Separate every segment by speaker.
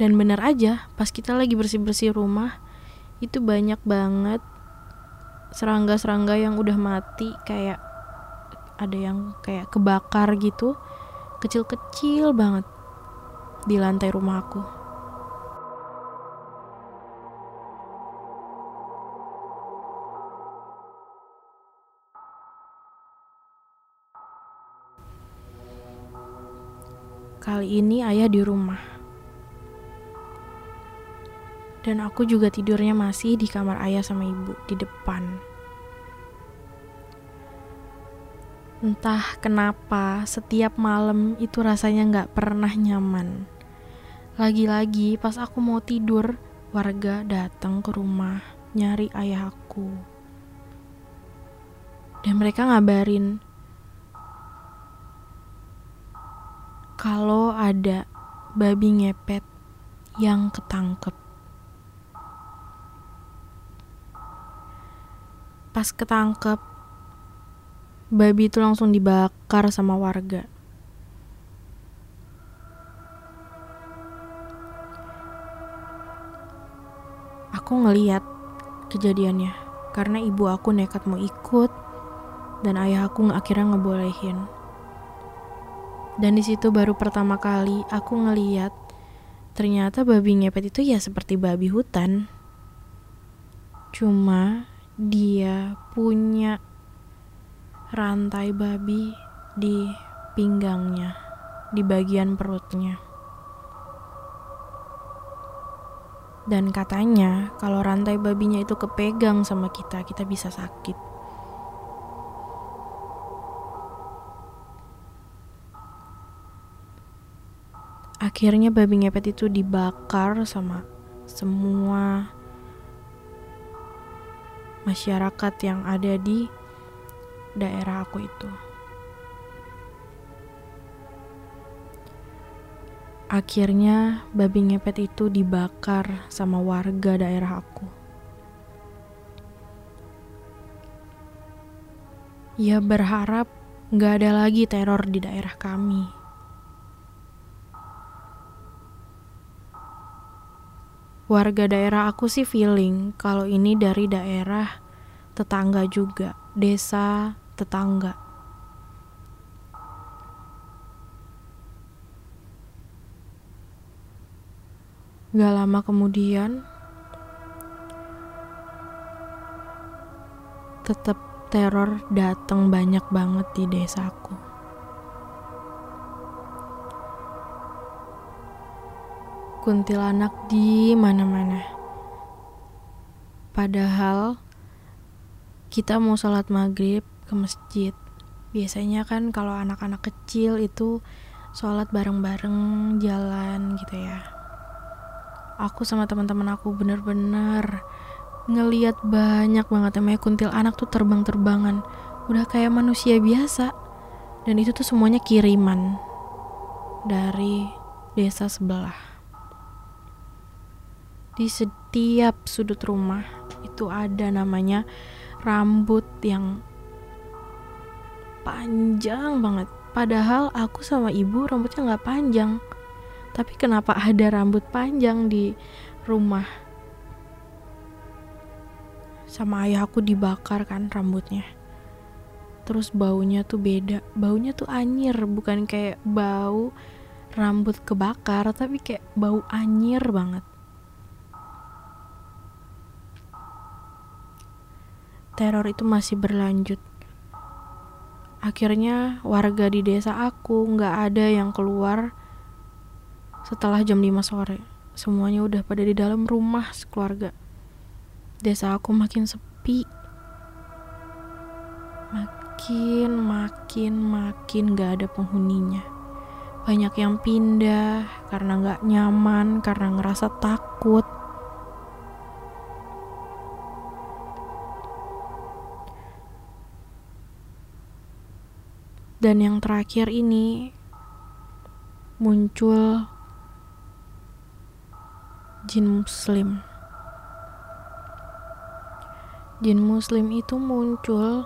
Speaker 1: Dan bener aja, pas kita lagi bersih-bersih rumah, itu banyak banget serangga-serangga yang udah mati kayak ada yang kayak kebakar gitu kecil-kecil banget di lantai rumah aku Kali ini ayah di rumah. Dan aku juga tidurnya masih di kamar ayah sama ibu di depan. Entah kenapa setiap malam itu rasanya nggak pernah nyaman. Lagi-lagi pas aku mau tidur, warga datang ke rumah nyari ayah aku. Dan mereka ngabarin kalau ada babi ngepet yang ketangkep. Pas ketangkep, babi itu langsung dibakar sama warga. Aku ngeliat kejadiannya karena ibu aku nekat mau ikut dan ayah aku akhirnya ngebolehin. Dan di situ baru pertama kali aku ngeliat ternyata babi ngepet itu ya seperti babi hutan. Cuma dia punya rantai babi di pinggangnya, di bagian perutnya. Dan katanya kalau rantai babinya itu kepegang sama kita, kita bisa sakit. akhirnya babi ngepet itu dibakar sama semua masyarakat yang ada di daerah aku itu. Akhirnya babi ngepet itu dibakar sama warga daerah aku. Ya berharap gak ada lagi teror di daerah kami. Warga daerah aku sih feeling kalau ini dari daerah tetangga juga, desa tetangga. Gak lama kemudian, tetap teror datang banyak banget di desaku. Kuntilanak di mana-mana. Padahal kita mau sholat maghrib ke masjid. Biasanya kan kalau anak-anak kecil itu sholat bareng-bareng jalan gitu ya. Aku sama teman-teman aku bener-bener ngeliat banyak banget namanya kuntil anak tuh terbang-terbangan. Udah kayak manusia biasa. Dan itu tuh semuanya kiriman dari desa sebelah di setiap sudut rumah itu ada namanya rambut yang panjang banget. Padahal aku sama ibu rambutnya nggak panjang. Tapi kenapa ada rambut panjang di rumah? Sama ayah aku dibakar kan rambutnya. Terus baunya tuh beda. Baunya tuh anyir bukan kayak bau rambut kebakar tapi kayak bau anyir banget teror itu masih berlanjut. Akhirnya warga di desa aku nggak ada yang keluar setelah jam 5 sore. Semuanya udah pada di dalam rumah sekeluarga. Desa aku makin sepi. Makin, makin, makin gak ada penghuninya. Banyak yang pindah karena gak nyaman, karena ngerasa takut. Dan yang terakhir ini muncul jin muslim. Jin muslim itu muncul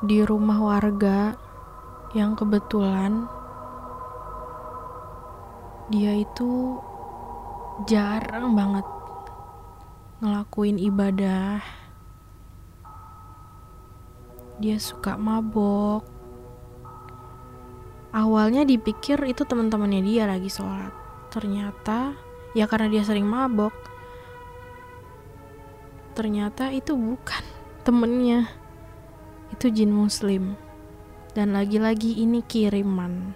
Speaker 1: di rumah warga yang kebetulan dia itu jarang banget ngelakuin ibadah. Dia suka mabok. Awalnya dipikir itu teman-temannya dia lagi sholat. Ternyata ya karena dia sering mabok. Ternyata itu bukan temennya. Itu jin muslim. Dan lagi-lagi ini kiriman.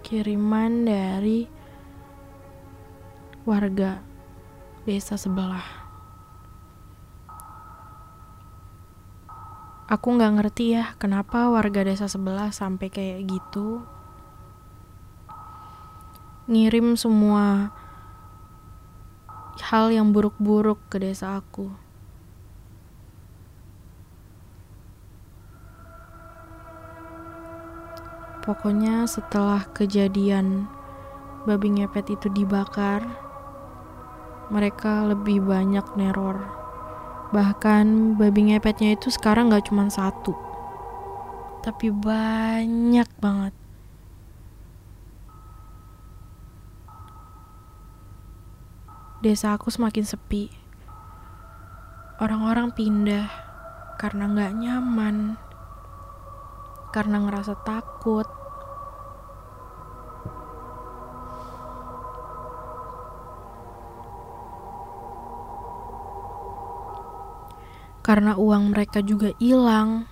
Speaker 1: Kiriman dari warga desa sebelah. Aku nggak ngerti ya kenapa warga desa sebelah sampai kayak gitu. Ngirim semua hal yang buruk-buruk ke desa aku. Pokoknya setelah kejadian babi ngepet itu dibakar, mereka lebih banyak neror. Bahkan babi ngepetnya itu sekarang gak cuma satu, tapi banyak banget. Desa aku semakin sepi. Orang-orang pindah karena gak nyaman, karena ngerasa takut, karena uang mereka juga hilang.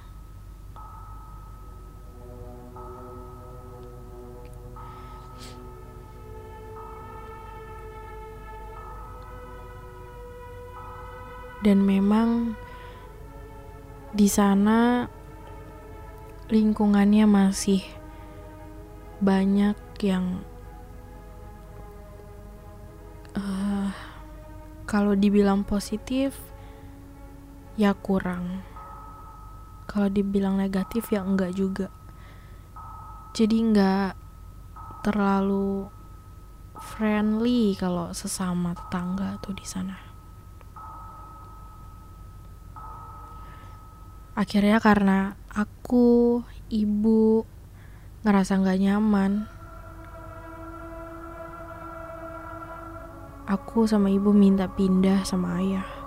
Speaker 1: Dan memang di sana lingkungannya masih banyak yang uh, kalau dibilang positif ya kurang. Kalau dibilang negatif ya enggak juga. Jadi enggak terlalu friendly kalau sesama tetangga tuh di sana. Akhirnya karena aku ibu ngerasa nggak nyaman aku sama ibu minta pindah sama ayah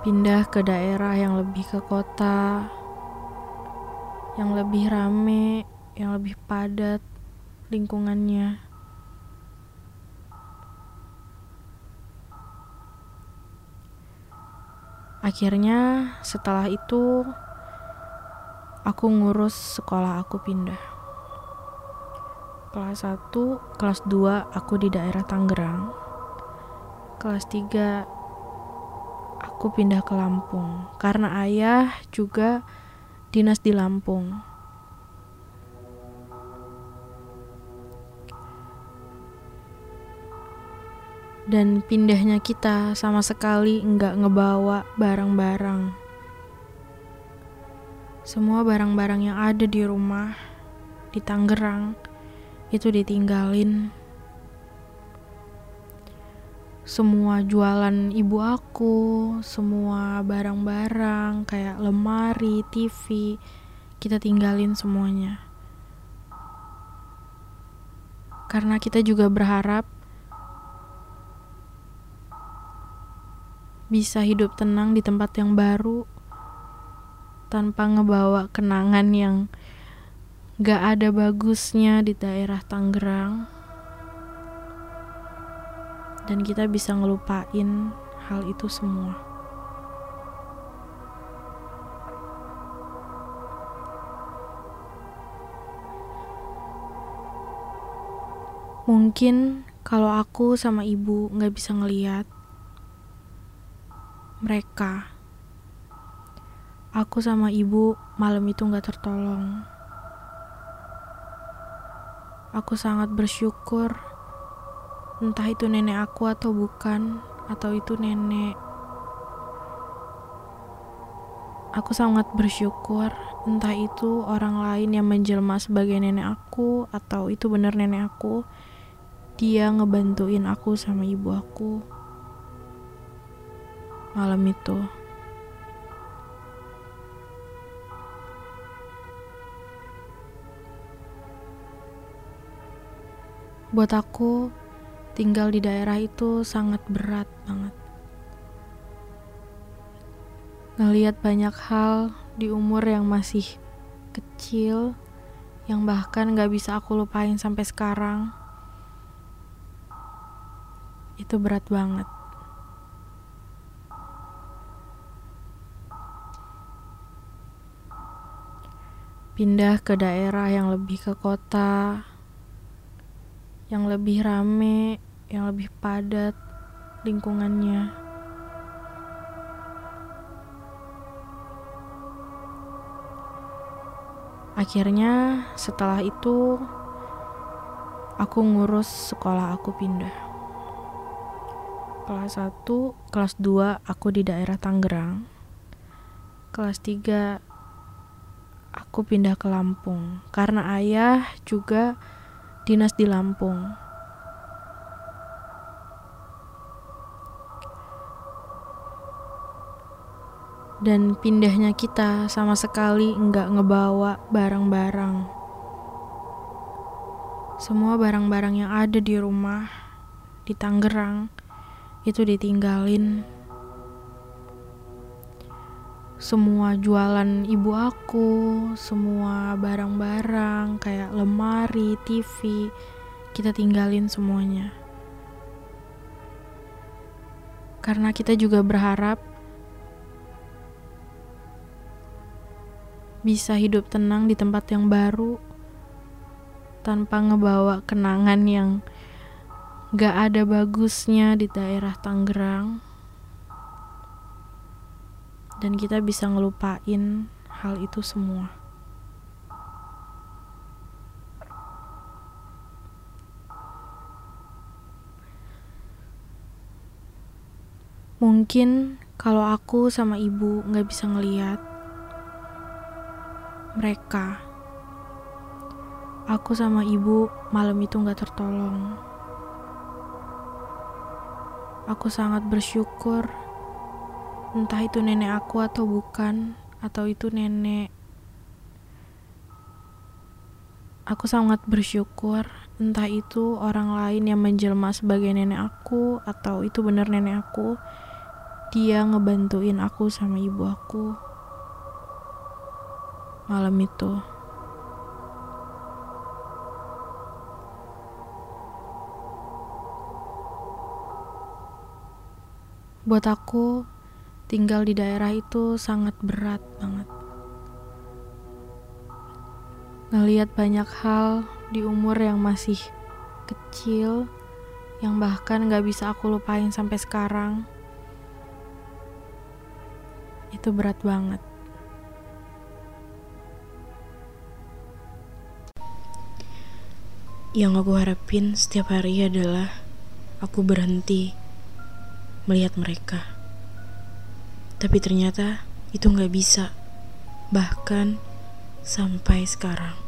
Speaker 1: pindah ke daerah yang lebih ke kota, yang lebih rame, yang lebih padat lingkungannya. Akhirnya setelah itu aku ngurus sekolah aku pindah. Kelas 1, kelas 2 aku di daerah Tangerang. Kelas 3 aku pindah ke Lampung karena ayah juga dinas di Lampung. Dan pindahnya kita sama sekali nggak ngebawa barang-barang. Semua barang-barang yang ada di rumah di Tangerang itu ditinggalin semua jualan ibu aku, semua barang-barang kayak lemari, TV, kita tinggalin semuanya. Karena kita juga berharap bisa hidup tenang di tempat yang baru tanpa ngebawa kenangan yang gak ada bagusnya di daerah Tangerang dan kita bisa ngelupain hal itu semua. Mungkin kalau aku sama ibu nggak bisa ngeliat mereka, aku sama ibu malam itu nggak tertolong. Aku sangat bersyukur entah itu nenek aku atau bukan, atau itu nenek. Aku sangat bersyukur, entah itu orang lain yang menjelma sebagai nenek aku, atau itu benar nenek aku. Dia ngebantuin aku sama ibu aku malam itu. Buat aku, tinggal di daerah itu sangat berat banget. Ngeliat banyak hal di umur yang masih kecil, yang bahkan gak bisa aku lupain sampai sekarang. Itu berat banget. Pindah ke daerah yang lebih ke kota, yang lebih rame, yang lebih padat lingkungannya. Akhirnya, setelah itu, aku ngurus sekolah aku pindah. Kelas 1, kelas 2 aku di daerah Tangerang. Kelas 3 aku pindah ke Lampung karena ayah juga dinas di Lampung. Dan pindahnya kita sama sekali nggak ngebawa barang-barang. Semua barang-barang yang ada di rumah di Tangerang itu ditinggalin. Semua jualan ibu aku, semua barang-barang kayak lemari, TV, kita tinggalin semuanya. Karena kita juga berharap bisa hidup tenang di tempat yang baru tanpa ngebawa kenangan yang gak ada bagusnya di daerah Tangerang dan kita bisa ngelupain hal itu semua. Mungkin kalau aku sama ibu nggak bisa ngeliat mereka, aku sama ibu malam itu nggak tertolong. Aku sangat bersyukur, entah itu nenek aku atau bukan, atau itu nenek. Aku sangat bersyukur, entah itu orang lain yang menjelma sebagai nenek aku, atau itu benar nenek aku. Dia ngebantuin aku sama ibu aku malam itu. Buat aku, tinggal di daerah itu sangat berat banget. Ngeliat banyak hal di umur yang masih kecil, yang bahkan gak bisa aku lupain sampai sekarang. Itu berat banget.
Speaker 2: Yang aku harapin setiap hari adalah aku berhenti melihat mereka. Tapi ternyata itu nggak bisa, bahkan sampai sekarang.